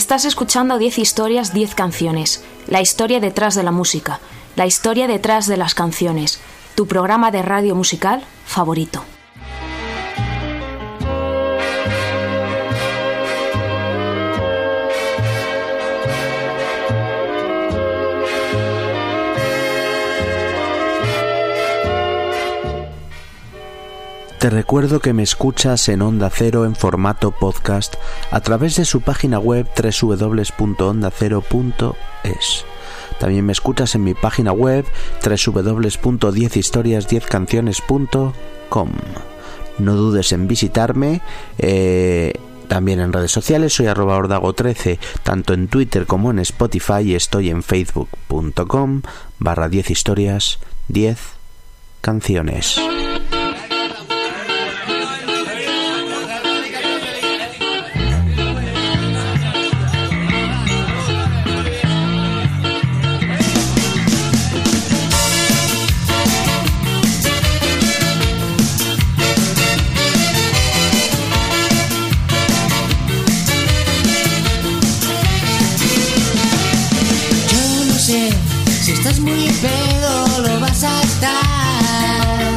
Estás escuchando 10 historias, 10 canciones. La historia detrás de la música. La historia detrás de las canciones. Tu programa de radio musical favorito. Te recuerdo que me escuchas en Onda Cero en formato podcast a través de su página web www.ondacero.es. También me escuchas en mi página web www.10historias10canciones.com. No dudes en visitarme. eh, también en redes sociales soy arroba ordago13, tanto en Twitter como en Spotify y estoy en facebook.com barra 10 historias 10 canciones. Pedo lo vas a estar.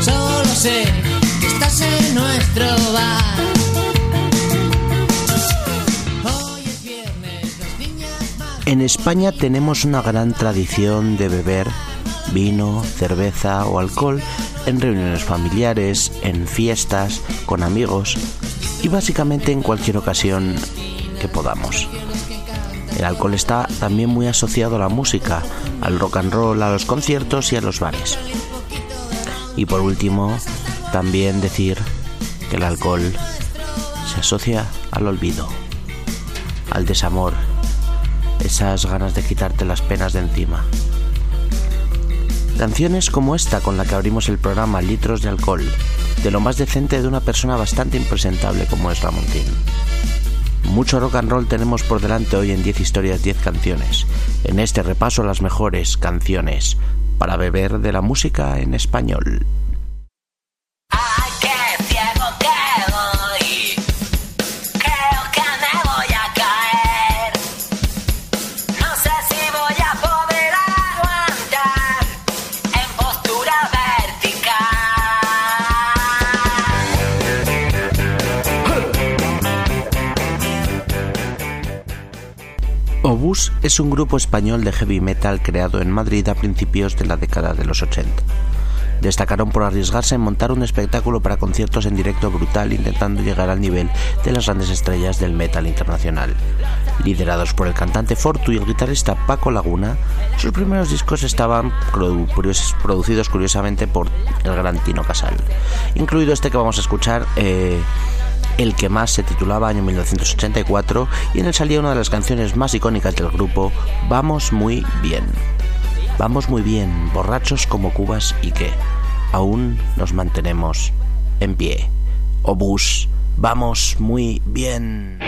Solo sé que estás en nuestro bar. Hoy es viernes, las niñas. En España tenemos una gran tradición de beber vino, cerveza o alcohol en reuniones familiares, en fiestas, con amigos y básicamente en cualquier ocasión que podamos. El alcohol está también muy asociado a la música, al rock and roll, a los conciertos y a los bares. Y por último, también decir que el alcohol se asocia al olvido, al desamor, esas ganas de quitarte las penas de encima. Canciones como esta con la que abrimos el programa Litros de Alcohol, de lo más decente de una persona bastante impresentable como es Ramontín. Mucho rock and roll tenemos por delante hoy en 10 historias, 10 canciones. En este repaso las mejores canciones para beber de la música en español. Obús es un grupo español de heavy metal creado en Madrid a principios de la década de los 80. Destacaron por arriesgarse en montar un espectáculo para conciertos en directo brutal intentando llegar al nivel de las grandes estrellas del metal internacional. Liderados por el cantante Fortu y el guitarrista Paco Laguna, sus primeros discos estaban producidos curiosamente por el gran Tino Casal, incluido este que vamos a escuchar. Eh, el que más se titulaba año 1984 y en él salía una de las canciones más icónicas del grupo, Vamos muy bien. Vamos muy bien, borrachos como cubas y que aún nos mantenemos en pie. Obús, vamos muy bien.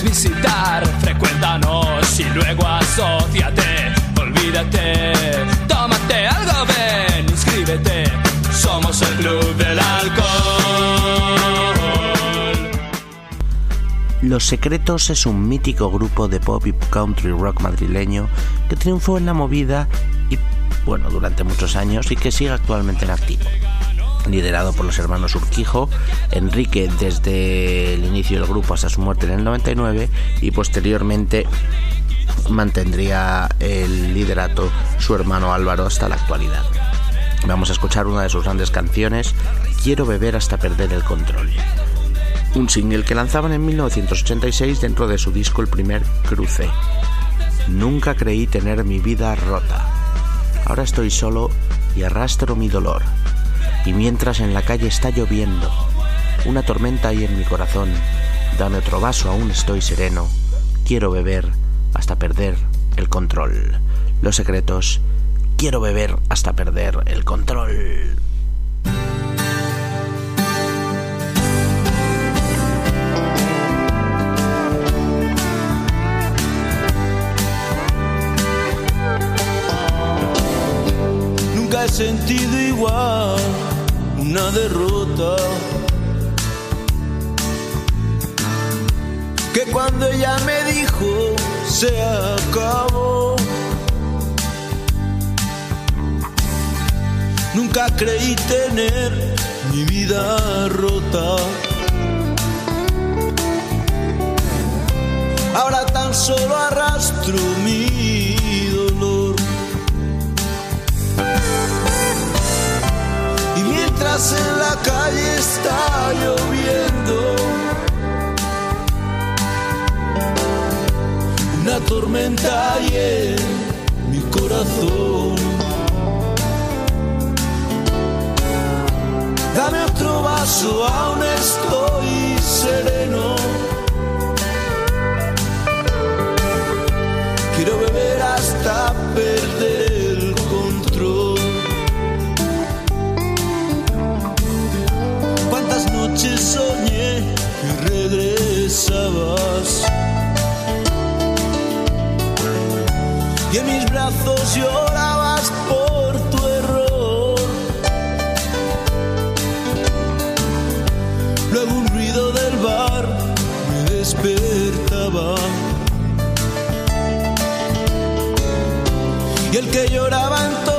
Visitar, frecuéntanos y luego asociate. Olvídate, tómate algo, ven, inscríbete. Somos el club del alcohol. Los Secretos es un mítico grupo de pop y country rock madrileño que triunfó en la movida y, bueno, durante muchos años y que sigue actualmente en activo. Liderado por los hermanos Urquijo, Enrique desde el inicio del grupo hasta su muerte en el 99 y posteriormente mantendría el liderato su hermano Álvaro hasta la actualidad. Vamos a escuchar una de sus grandes canciones, Quiero beber hasta perder el control. Un single que lanzaban en 1986 dentro de su disco El primer cruce. Nunca creí tener mi vida rota. Ahora estoy solo y arrastro mi dolor. Y mientras en la calle está lloviendo, una tormenta hay en mi corazón. Dame otro vaso, aún estoy sereno. Quiero beber hasta perder el control. Los secretos. Quiero beber hasta perder el control. Nunca he sentido igual una derrota que cuando ella me dijo se acabó. Nunca creí tener mi vida rota. Ahora tan solo arrastro mi en la calle está lloviendo, una tormenta en mi corazón. Dame otro vaso, aún estoy sereno. Quiero beber hasta perder regresabas. Y en mis brazos llorabas por tu error. Luego un ruido del bar me despertaba. Y el que lloraba entonces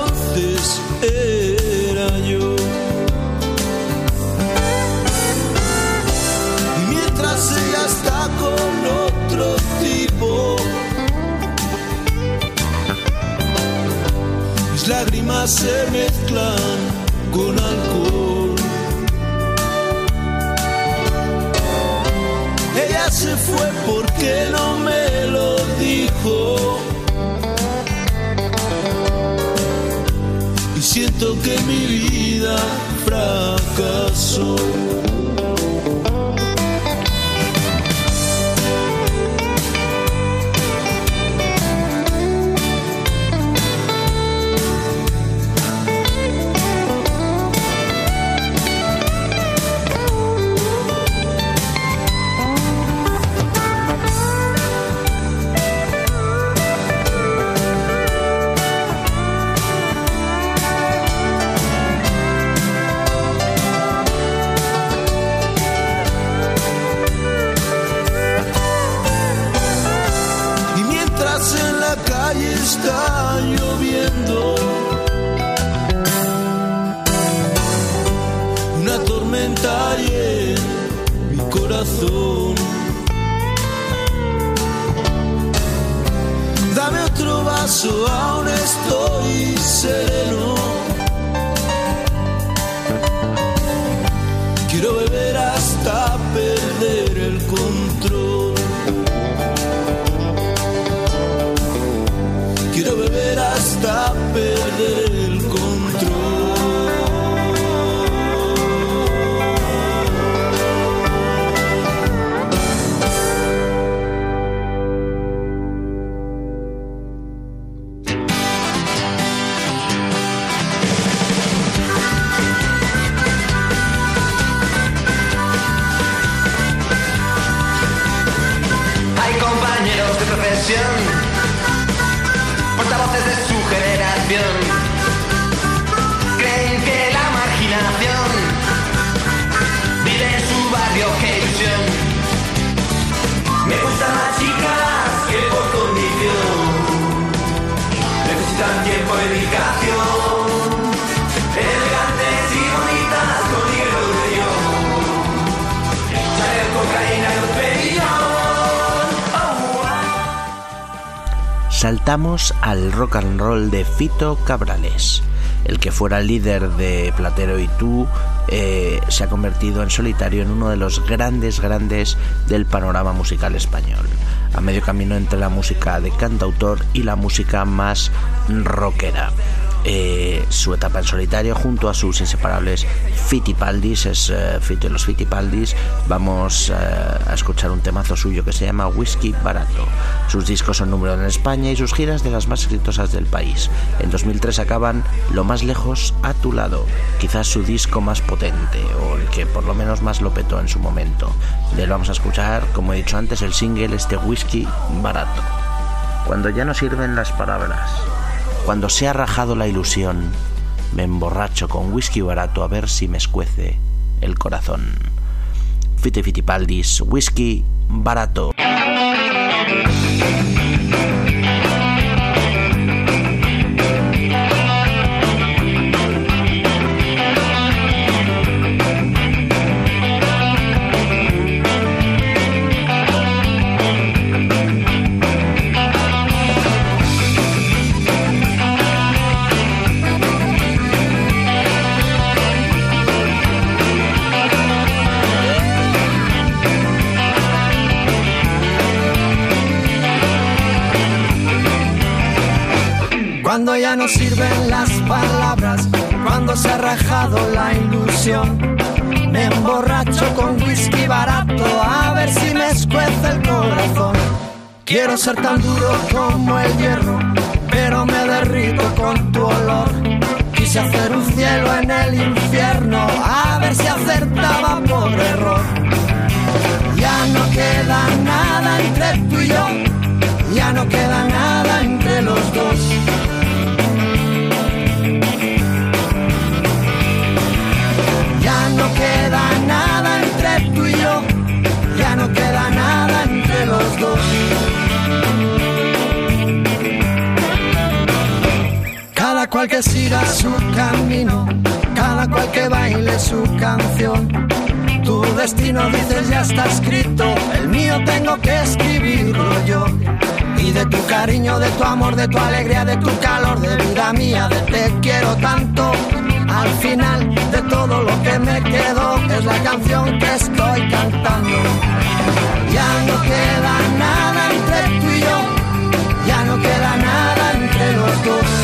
se mezclan con alcohol. Ella se fue porque no me lo dijo. Y siento que mi vida fracasó. Al rock and roll de Fito Cabrales. El que fuera líder de Platero y tú eh, se ha convertido en solitario en uno de los grandes, grandes del panorama musical español. A medio camino entre la música de cantautor y la música más rockera. Eh, su etapa en solitario junto a sus inseparables Fitipaldis, es eh, Fito y los Fitipaldis. Vamos eh, a escuchar un temazo suyo que se llama Whisky Barato. Sus discos son número en España y sus giras de las más exitosas del país. En 2003 acaban Lo más lejos a tu lado, quizás su disco más potente o el que por lo menos más lo petó en su momento. De él vamos a escuchar, como he dicho antes, el single este Whisky Barato. Cuando ya no sirven las palabras. Cuando se ha rajado la ilusión, me emborracho con whisky barato a ver si me escuece el corazón. Fiti Fitipaldis, whisky barato. No sirven las palabras, cuando se ha rajado la ilusión, me emborracho con whisky barato a ver si me escuece el corazón. Quiero ser tan duro como el hierro, pero me derrito con tu olor. Quise hacer un cielo en el infierno, a ver si acertaba por error. Ya no queda nada entre tú y yo, ya no queda nada entre los dos. Cual que siga su camino, cada cual que baile su canción. Tu destino dices ya está escrito, el mío tengo que escribirlo yo. Y de tu cariño, de tu amor, de tu alegría, de tu calor, de vida mía, de te quiero tanto. Al final de todo lo que me quedó es la canción que estoy cantando. Ya no queda nada entre tú y yo, ya no queda nada entre los dos.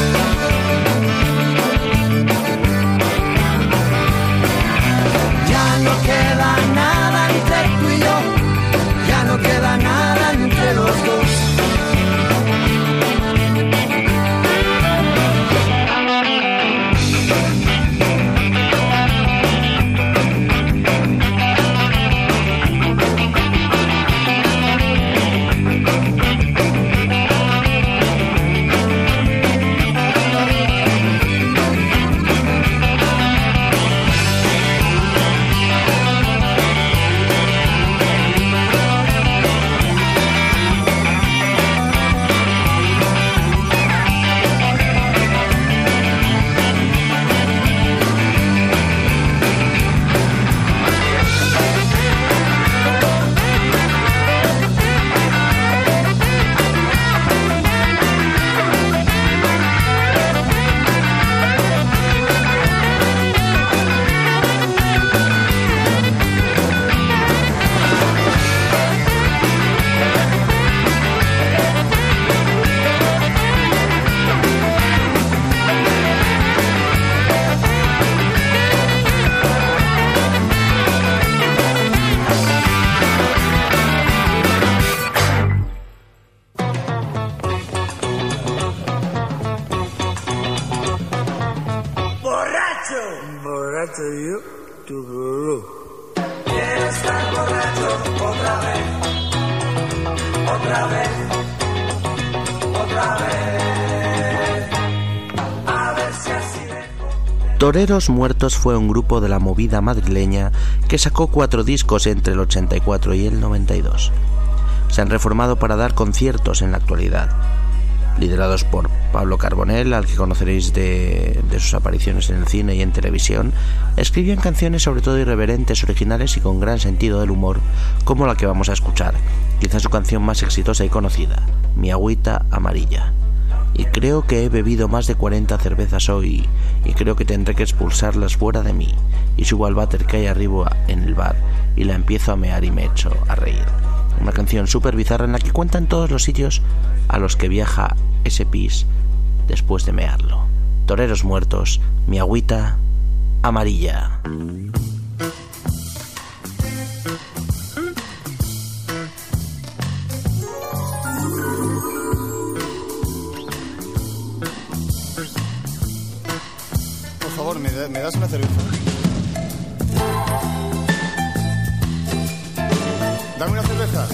Borracho yo, tu gurú. Toreros Muertos fue un grupo de la movida madrileña que sacó cuatro discos entre el 84 y el 92. Se han reformado para dar conciertos en la actualidad. Liderados por Pablo Carbonell, al que conoceréis de, de sus apariciones en el cine y en televisión, escribían canciones sobre todo irreverentes, originales y con gran sentido del humor, como la que vamos a escuchar. quizá su canción más exitosa y conocida, Mi agüita amarilla. Y creo que he bebido más de 40 cervezas hoy y creo que tendré que expulsarlas fuera de mí. Y subo al váter que hay arriba en el bar y la empiezo a mear y me echo a reír. Una canción súper bizarra en la que cuentan todos los sitios a los que viaja ese pis después de mearlo. Toreros muertos, mi agüita amarilla. Por favor, ¿me, me das una cerveza? Dame una cerveza.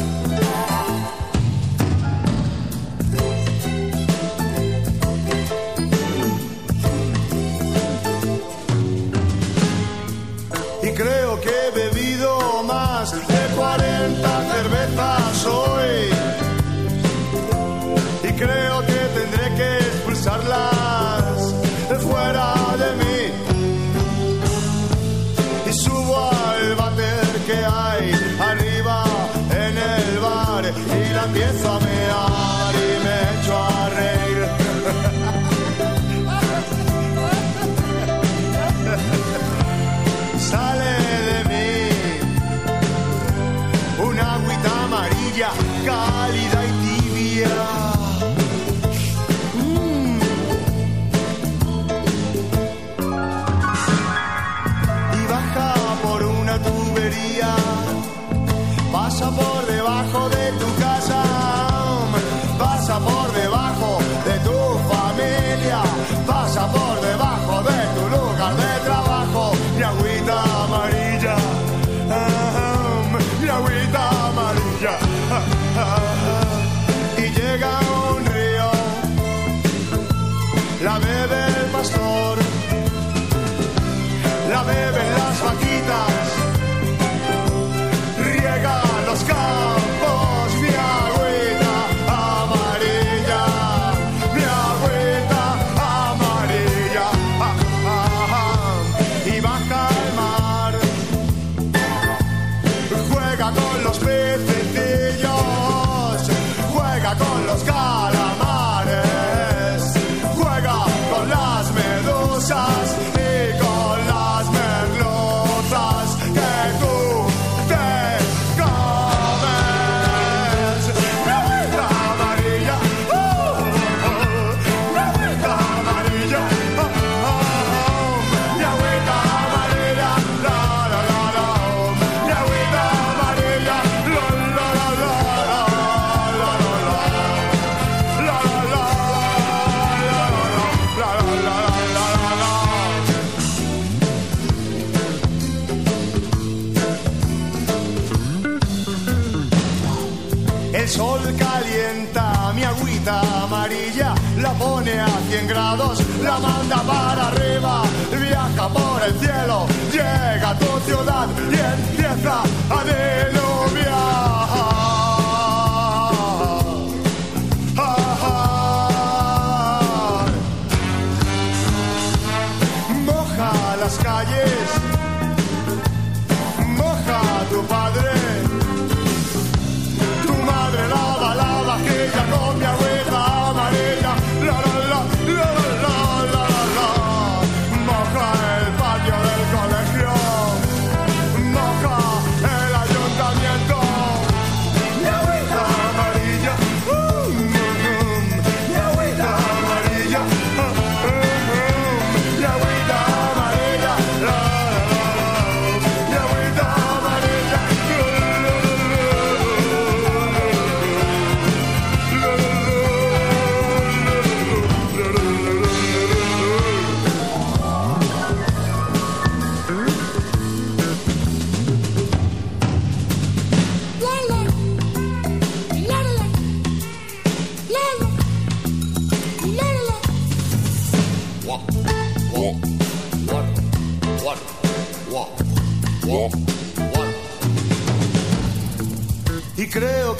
Viaja por el cielo, llega a tu ciudad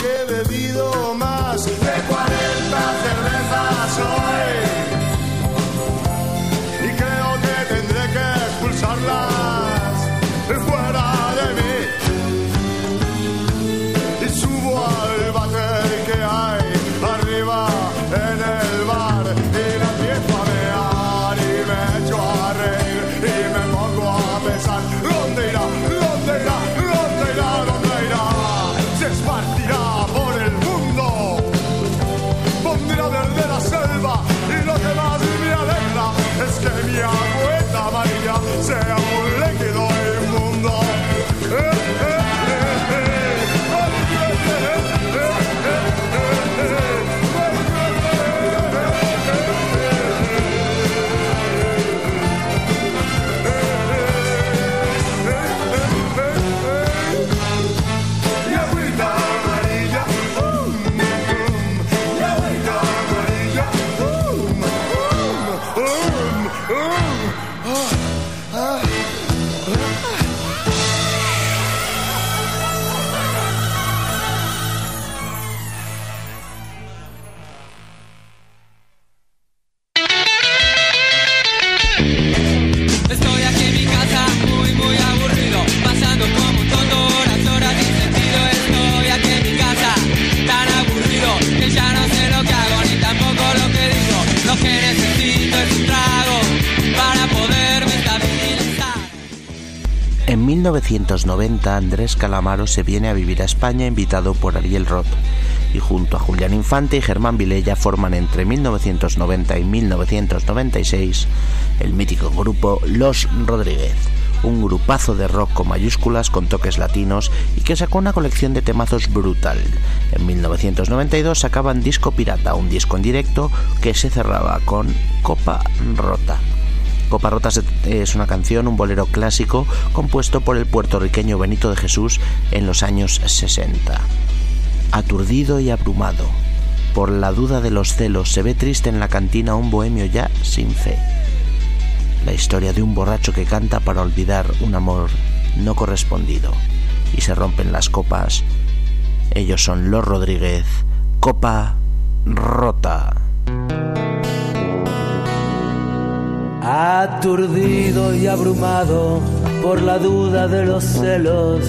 he bebido más 1990 Andrés Calamaro se viene a vivir a España invitado por Ariel Roth y junto a Julián Infante y Germán Vilella forman entre 1990 y 1996 el mítico grupo Los Rodríguez, un grupazo de rock con mayúsculas con toques latinos y que sacó una colección de temazos brutal. En 1992 sacaban Disco Pirata, un disco en directo que se cerraba con Copa Rota. Copa Rota se- es una canción, un bolero clásico compuesto por el puertorriqueño Benito de Jesús en los años 60. Aturdido y abrumado, por la duda de los celos, se ve triste en la cantina un bohemio ya sin fe. La historia de un borracho que canta para olvidar un amor no correspondido y se rompen las copas. Ellos son los Rodríguez, Copa Rota. Aturdido y abrumado por la duda de los celos,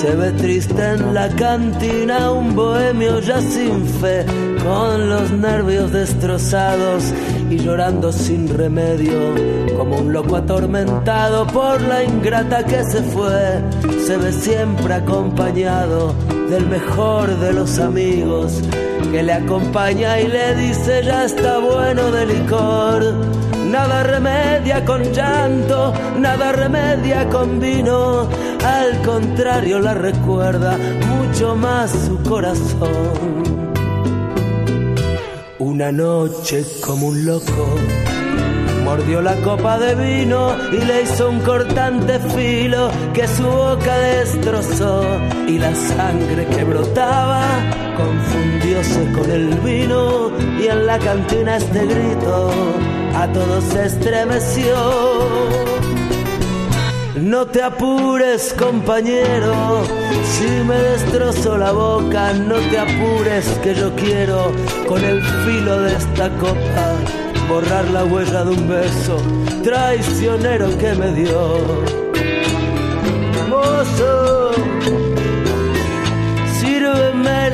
se ve triste en la cantina un bohemio ya sin fe, con los nervios destrozados y llorando sin remedio, como un loco atormentado por la ingrata que se fue. Se ve siempre acompañado del mejor de los amigos, que le acompaña y le dice ya está bueno de licor. Nada remedia con llanto, nada remedia con vino. Al contrario, la recuerda mucho más su corazón. Una noche como un loco, mordió la copa de vino y le hizo un cortante filo que su boca destrozó. Y la sangre que brotaba confundióse con el vino y en la cantina este grito a todos se estremeció. No te apures, compañero, si me destrozo la boca, no te apures que yo quiero con el filo de esta copa borrar la huella de un beso traicionero que me dio. Mozo,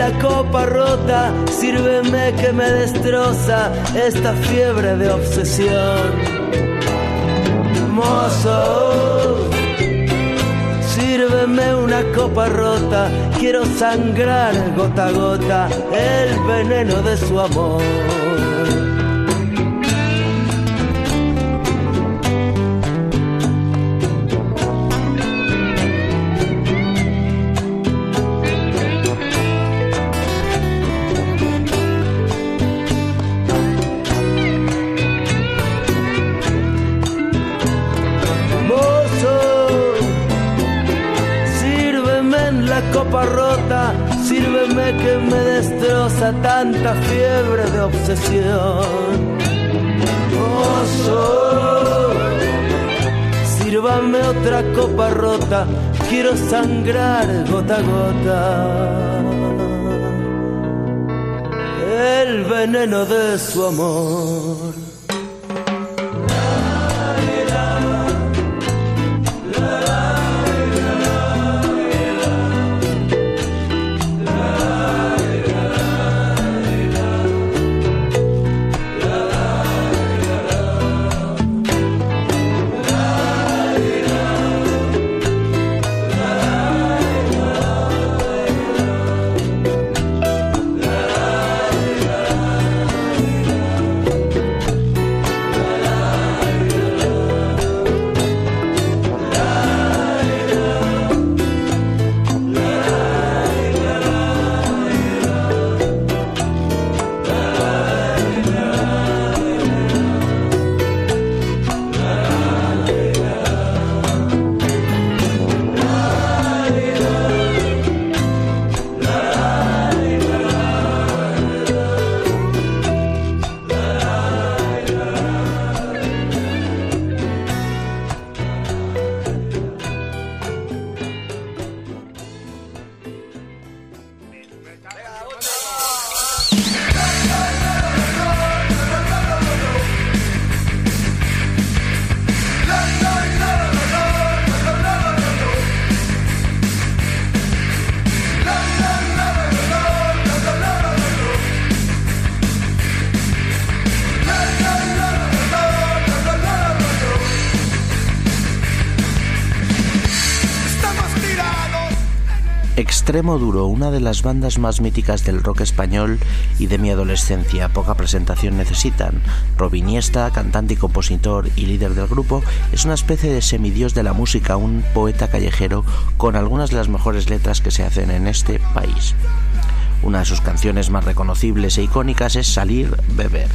la copa rota, sírveme que me destroza esta fiebre de obsesión. Mozo, sírveme una copa rota, quiero sangrar gota a gota el veneno de su amor. Copa rota, sírveme que me destroza tanta fiebre de obsesión. Mozo, sírvame otra copa rota, quiero sangrar gota a gota. El veneno de su amor. Extremo Duro, una de las bandas más míticas del rock español y de mi adolescencia. Poca presentación necesitan. Robin Iniesta, cantante y compositor y líder del grupo, es una especie de semidios de la música, un poeta callejero con algunas de las mejores letras que se hacen en este país. Una de sus canciones más reconocibles e icónicas es Salir Beber.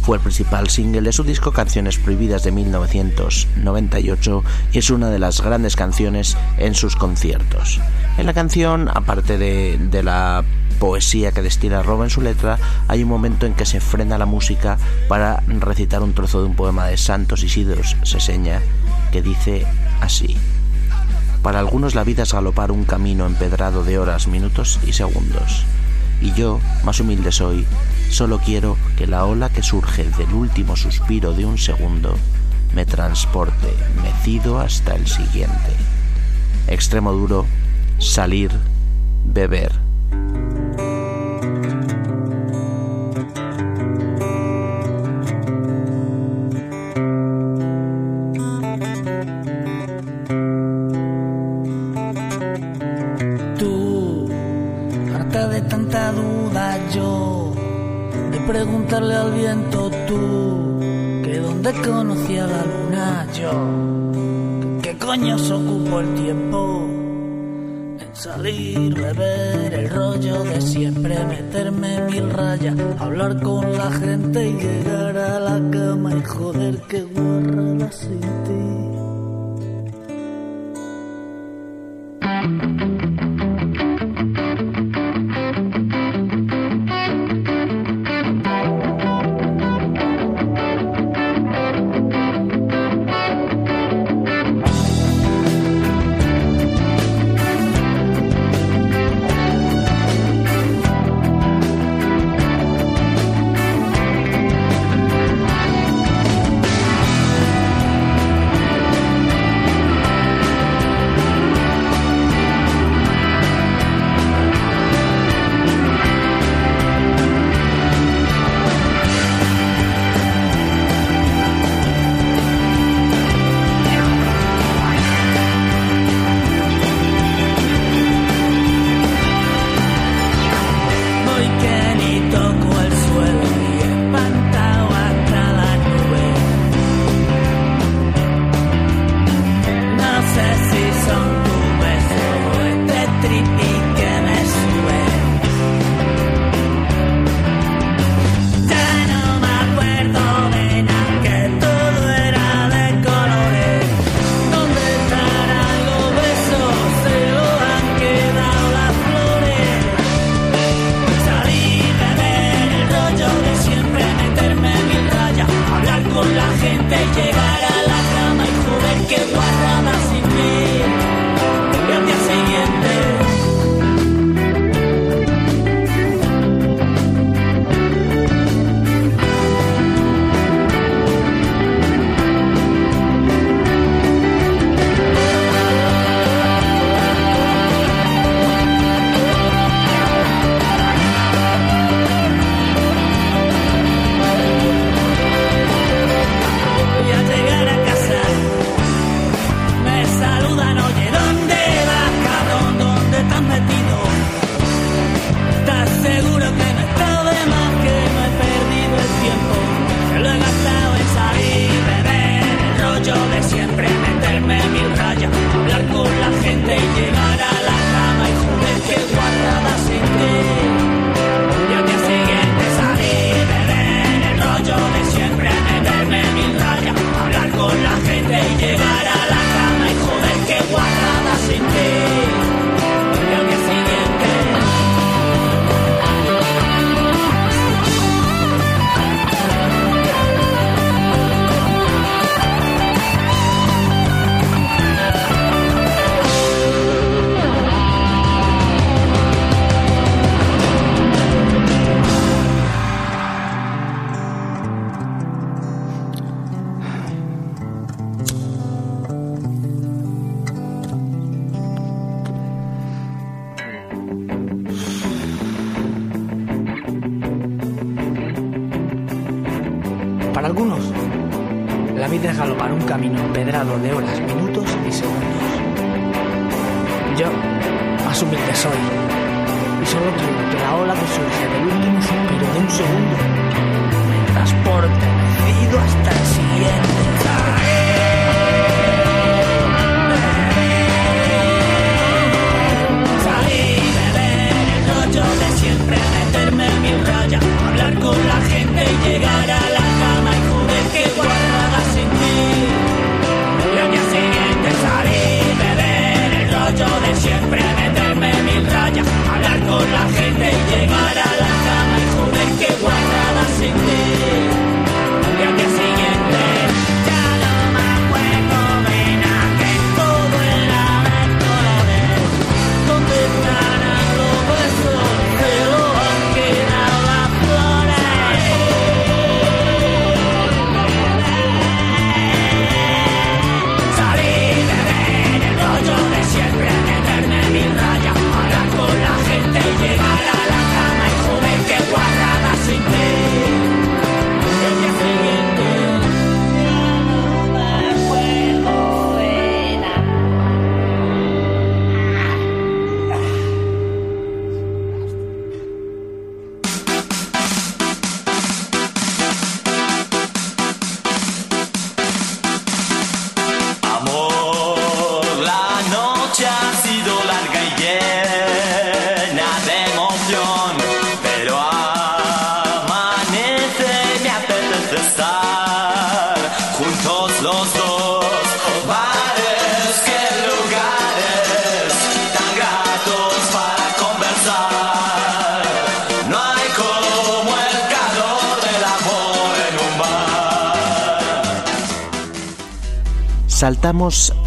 Fue el principal single de su disco Canciones Prohibidas de 1998 y es una de las grandes canciones en sus conciertos. En la canción, aparte de, la poesía que destila Rob en su letra, hay un momento en que se frena la música para recitar un trozo de un poema de Santos Isidros Seseña que dice así. Para algunos la vida es galopar un camino empedrado de horas, minutos y segundos. Y yo, más humilde soy, solo quiero que la ola que surge del último suspiro de un segundo me transporte mecido hasta el siguiente. Extremo duro, salir, beber. Tú, harta de tanta duda yo, de preguntarle al viento tú, que dónde conocía la luna yo, que coño se ocupó el tiempo salir, beber el rollo de siempre, meterme mil rayas, hablar con la gente y llegar a la cama y joder que guarrada sin ti.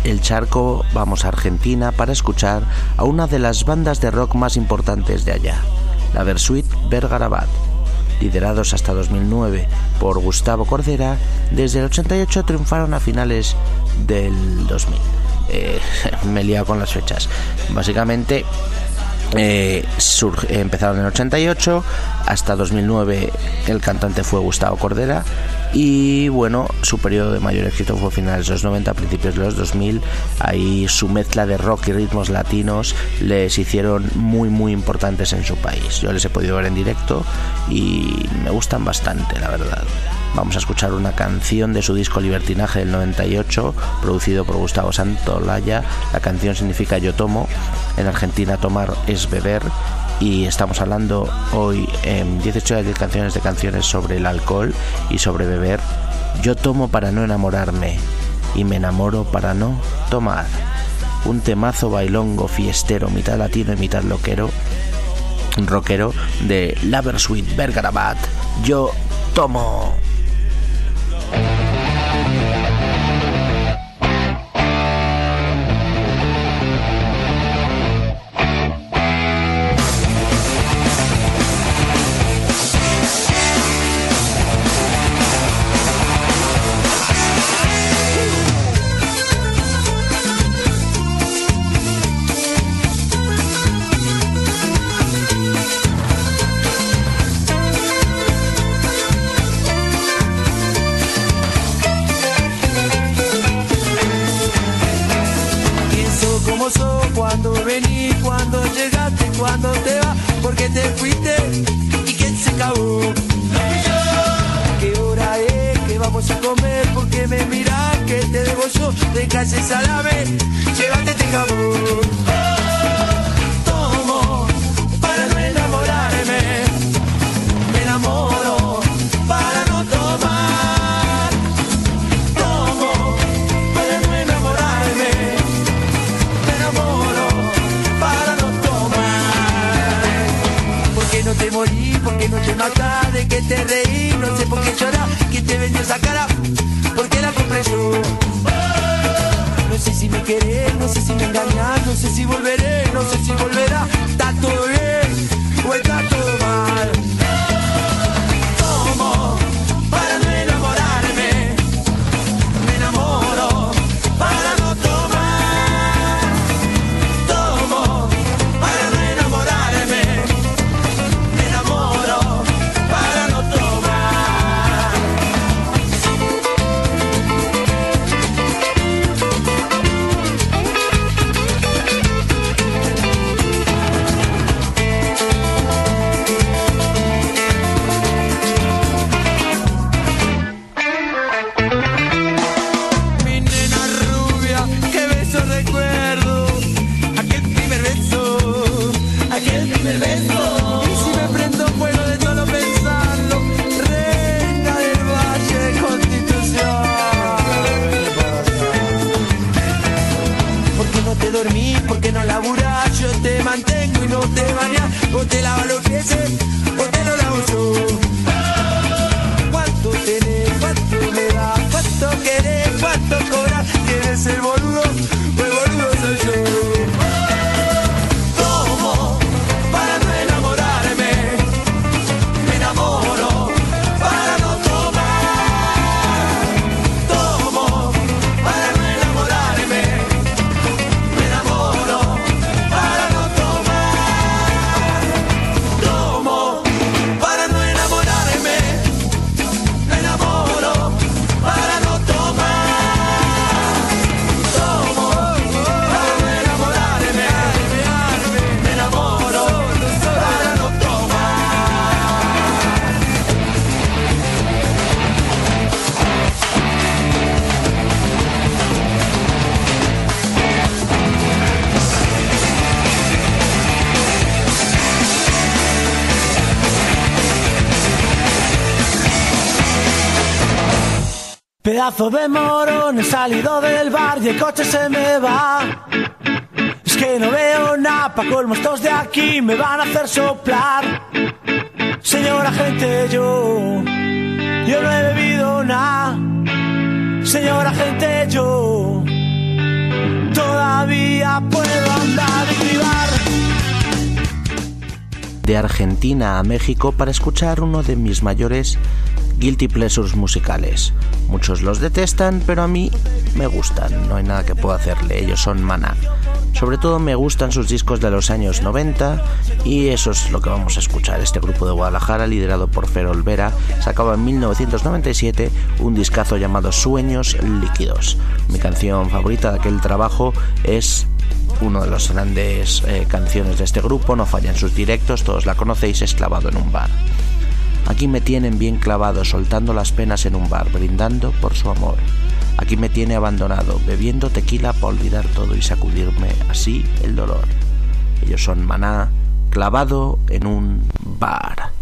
El charco, vamos a Argentina para escuchar a una de las bandas de rock más importantes de allá, la Versuit Vergarabat. Liderados hasta 2009 por Gustavo Cordera, desde el 88 triunfaron a finales del 2000. Eh, me he liado con las fechas. Básicamente eh, surg- eh, empezaron en el 88 hasta 2009 el cantante fue Gustavo Cordera y bueno su periodo de mayor éxito fue finales de los 90 principios de los 2000 ahí su mezcla de rock y ritmos latinos les hicieron muy muy importantes en su país yo les he podido ver en directo y me gustan bastante la verdad Vamos a escuchar una canción de su disco Libertinaje del 98, producido por Gustavo Santolaya. La canción significa Yo tomo. En Argentina tomar es beber. Y estamos hablando hoy en 18 de 10 canciones de canciones sobre el alcohol y sobre beber. Yo tomo para no enamorarme y me enamoro para no tomar. Un temazo bailongo fiestero, mitad latino y mitad loquero rockero de Laversuit Bergarabat. Yo tomo. Pedazo de morón, he salido del bar y el coche se me va. Es que no veo nada, pa' colmos estos de aquí me van a hacer soplar. Señora gente, yo, yo no he bebido nada. Señora gente, yo, todavía puedo andar y cribar. de Argentina a México para escuchar uno de mis mayores guilty pleasures musicales. Muchos los detestan, pero a mí me gustan, no hay nada que pueda hacerle, ellos son Maná. Sobre todo me gustan sus discos de los años 90 y eso es lo que vamos a escuchar. Este grupo de Guadalajara, liderado por Fer Olvera, sacaba en 1997 un discazo llamado Sueños Líquidos. Mi canción favorita de aquel trabajo es uno de los grandes eh, canciones de este grupo, no fallan sus directos, todos la conocéis, es clavado en un bar. Aquí me tienen bien clavado, soltando las penas en un bar, brindando por su amor. Aquí me tiene abandonado, bebiendo tequila para olvidar todo y sacudirme así el dolor. Ellos son maná, clavado en un bar.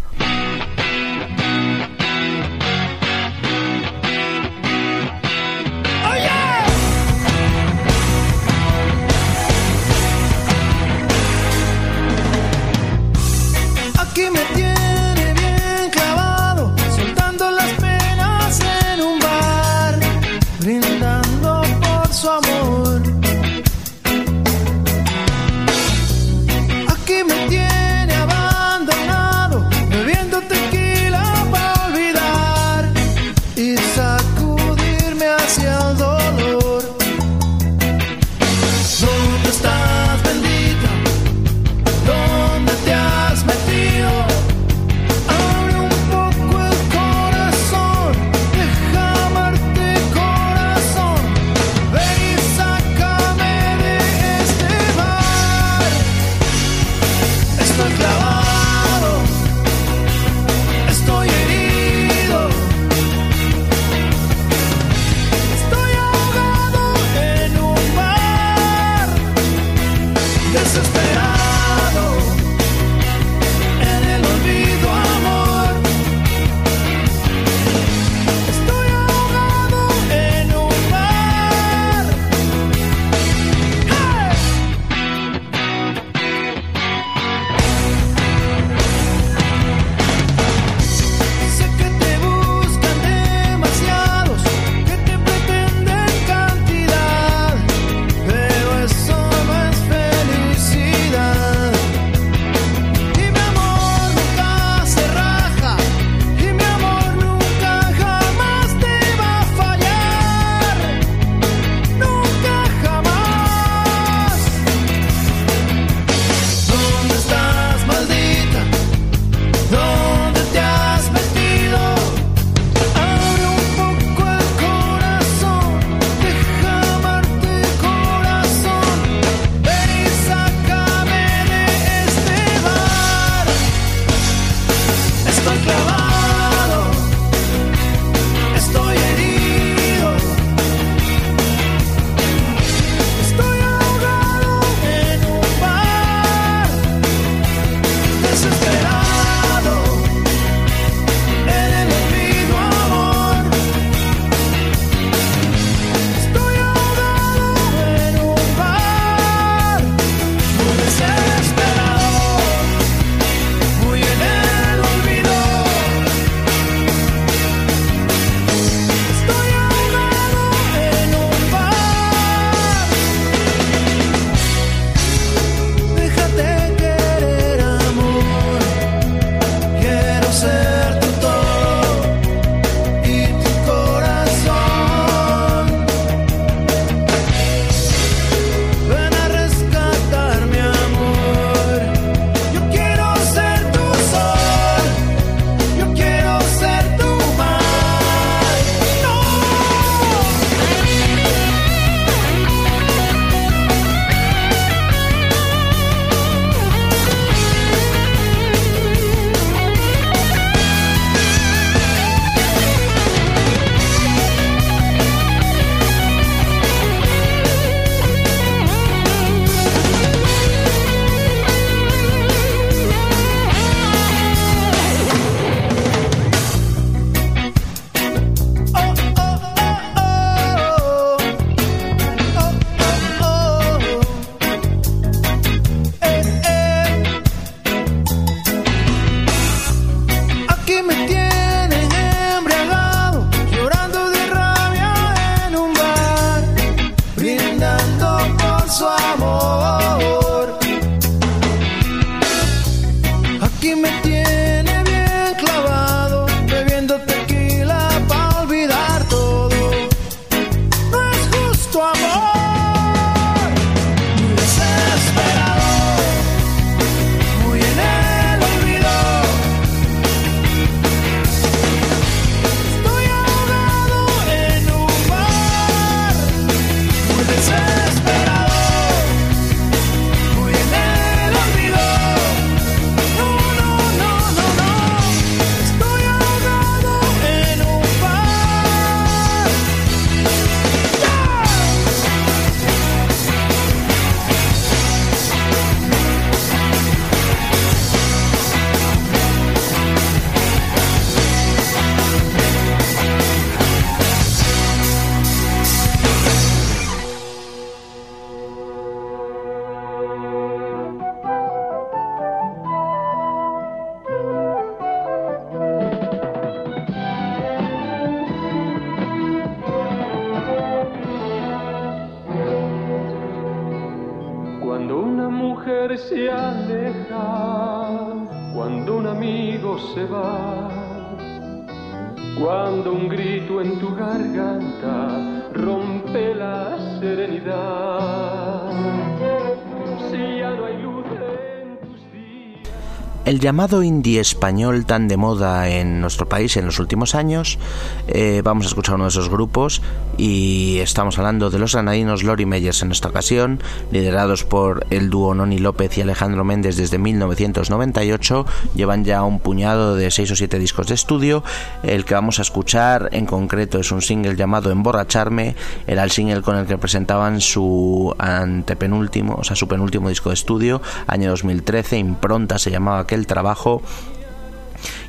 Llamado indie español tan de moda en nuestro país en los últimos años, eh, vamos a escuchar uno de esos grupos y estamos hablando de los granadinos Lori Meyers en esta ocasión, liderados por el dúo Noni López y Alejandro Méndez desde 1998, llevan ya un puñado de 6 o 7 discos de estudio, el que vamos a escuchar en concreto es un single llamado Emborracharme, era el single con el que presentaban su antepenúltimo, o sea su penúltimo disco de estudio, año 2013, Impronta se llamaba aquel trabajo.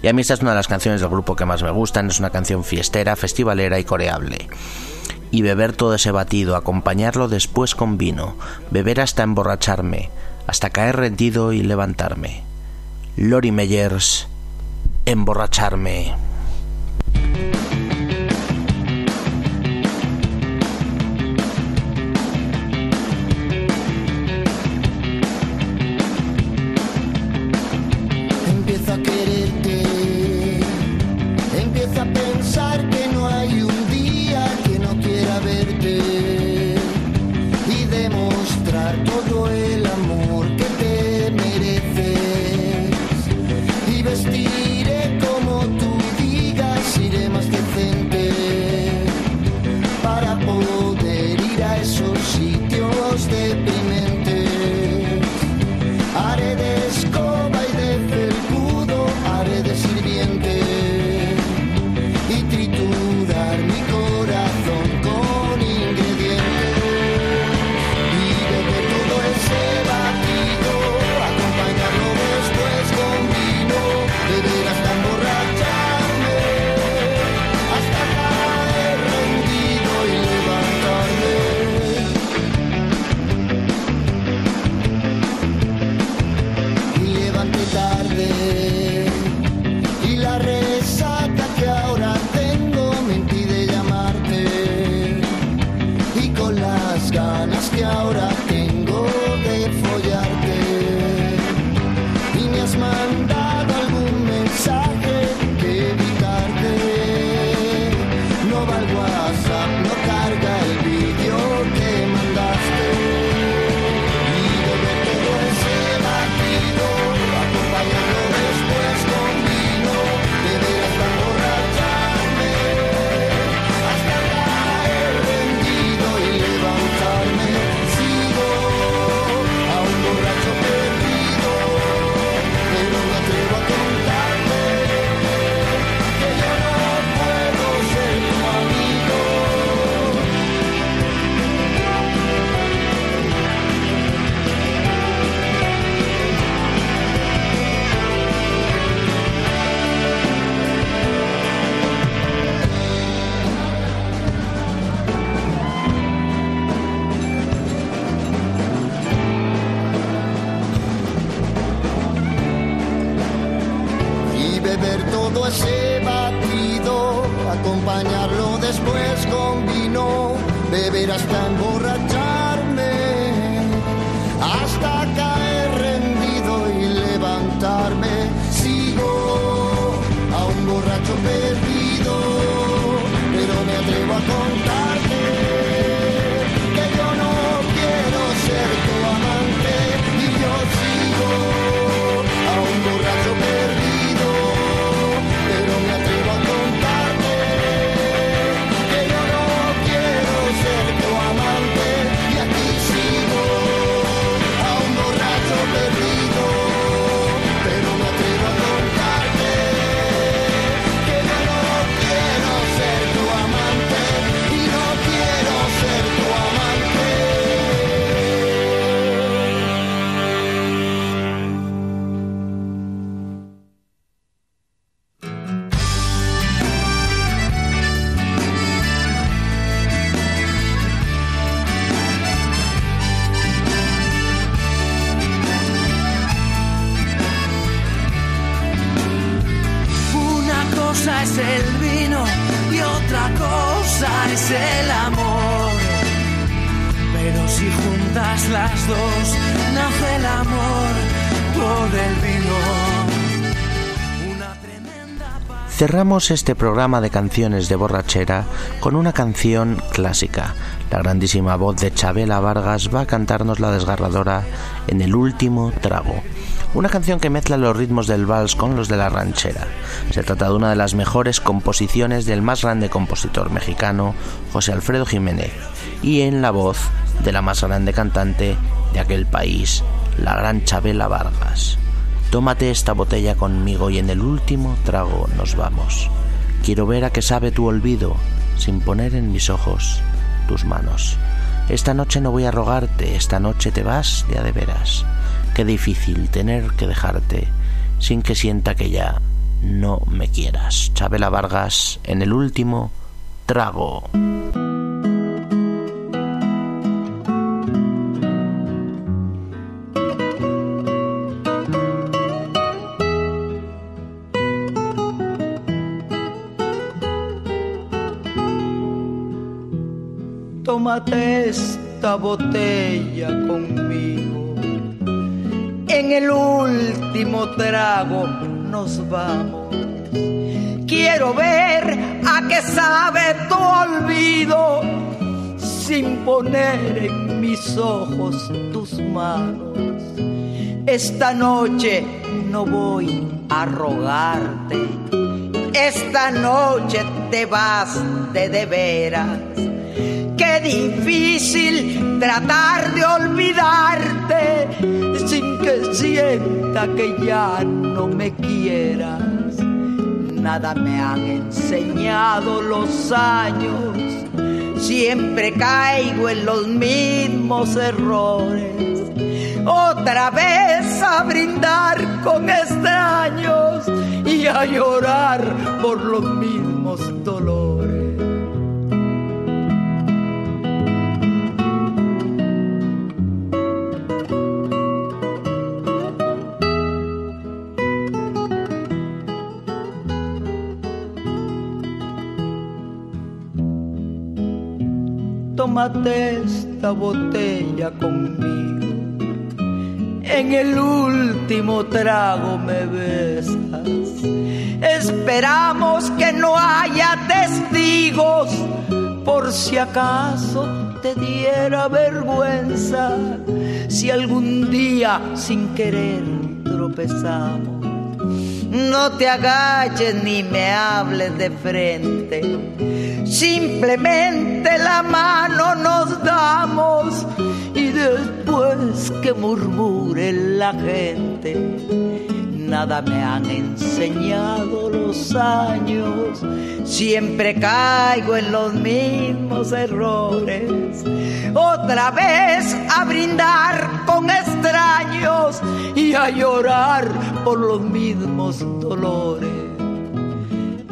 Y a mí esta es una de las canciones del grupo que más me gustan, es una canción fiestera, festivalera y coreable. Y beber todo ese batido, acompañarlo después con vino, beber hasta emborracharme, hasta caer rendido y levantarme. Lori Meyers, emborracharme. Después con vino, beber hasta emborracharme, Cerramos este programa de canciones de borrachera con una canción clásica. La grandísima voz de Chabela Vargas va a cantarnos la desgarradora en el último trago una canción que mezcla los ritmos del vals con los de la ranchera. Se trata de una de las mejores composiciones del más grande compositor mexicano, José Alfredo Jiménez, y en la voz de la más grande cantante, de aquel país, la gran Chabela Vargas. Tómate esta botella conmigo y en el último trago nos vamos. Quiero ver a qué sabe tu olvido, sin poner en mis ojos tus manos. Esta noche no voy a rogarte, esta noche te vas de a de veras. Qué difícil tener que dejarte sin que sienta que ya no me quieras. Chabela Vargas en el último trago. Esta botella conmigo. En el último trago nos vamos. Quiero ver a qué sabe tu olvido sin poner en mis ojos tus manos. Esta noche no voy a rogarte. Esta noche te vas de de veras. Qué difícil tratar de olvidarte sin que sienta que ya no me quieras. Nada me han enseñado los años, siempre caigo en los mismos errores. Otra vez a brindar con extraños y a llorar por los mismos dolores. Esta botella conmigo. En el último trago me besas. Esperamos que no haya testigos por si acaso te diera vergüenza si algún día sin querer tropezamos. No te agaches ni me hables de frente. Simplemente la mano nos damos y después que murmure la gente. Nada me han enseñado los años, siempre caigo en los mismos errores. Otra vez a brindar con extraños y a llorar por los mismos dolores.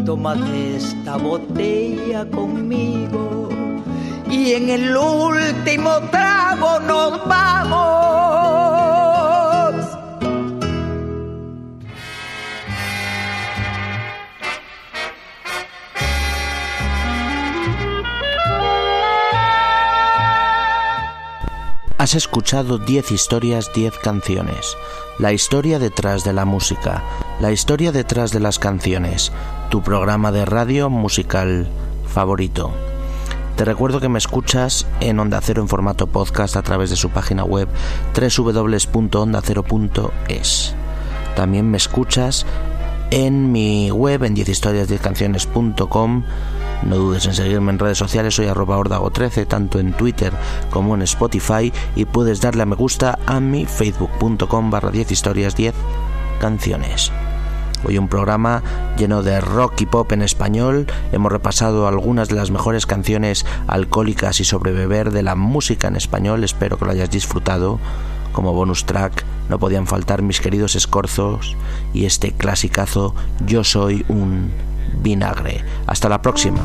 Tómate esta botella conmigo y en el último trago nos vamos. Has escuchado 10 historias, 10 canciones. La historia detrás de la música, la historia detrás de las canciones. Tu programa de radio musical favorito. Te recuerdo que me escuchas en Onda Cero en formato podcast a través de su página web www.ondacero.es. También me escuchas en mi web en 10historias10canciones.com. No dudes en seguirme en redes sociales, soy arroba ordago13, tanto en Twitter como en Spotify, y puedes darle a me gusta a mi facebook.com barra 10 historias 10 canciones. Hoy un programa lleno de rock y pop en español. Hemos repasado algunas de las mejores canciones alcohólicas y sobre de la música en español. Espero que lo hayas disfrutado. Como bonus track no podían faltar mis queridos escorzos y este clasicazo Yo soy un vinagre. Hasta la próxima.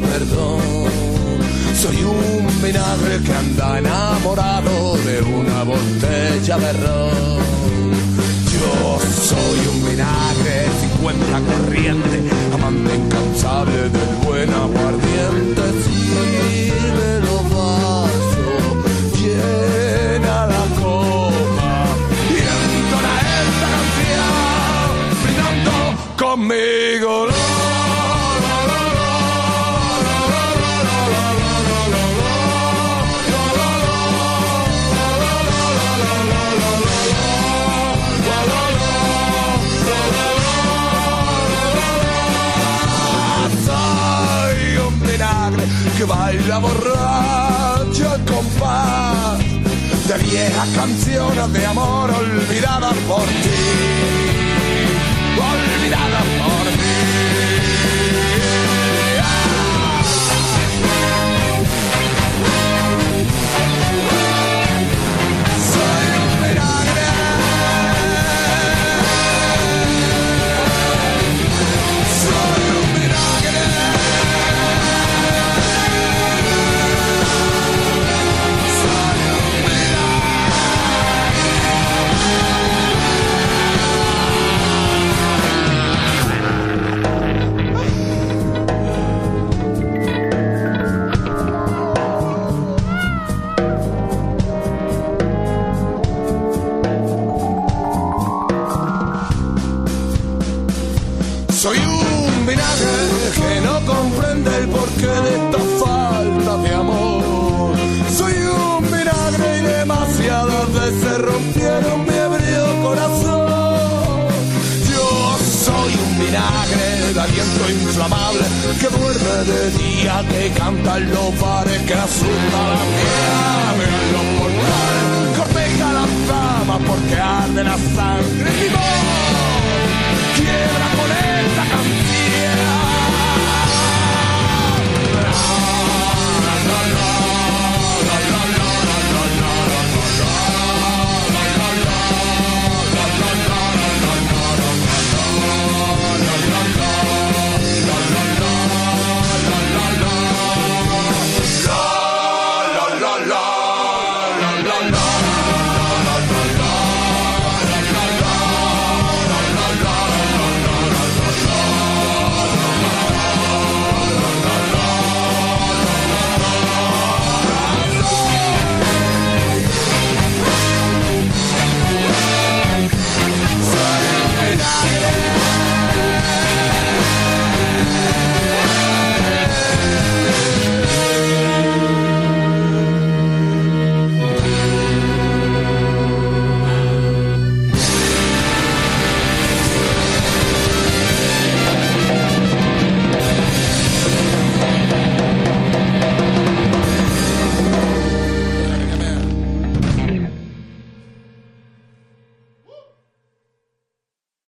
perdón. Soy un vinagre que anda enamorado de una botella de ron. Yo soy un vinagre 50 corriente, amante incansable del buen aguardiente. Sí, la borracha compás de viejas canciones de amor olvidadas por ti.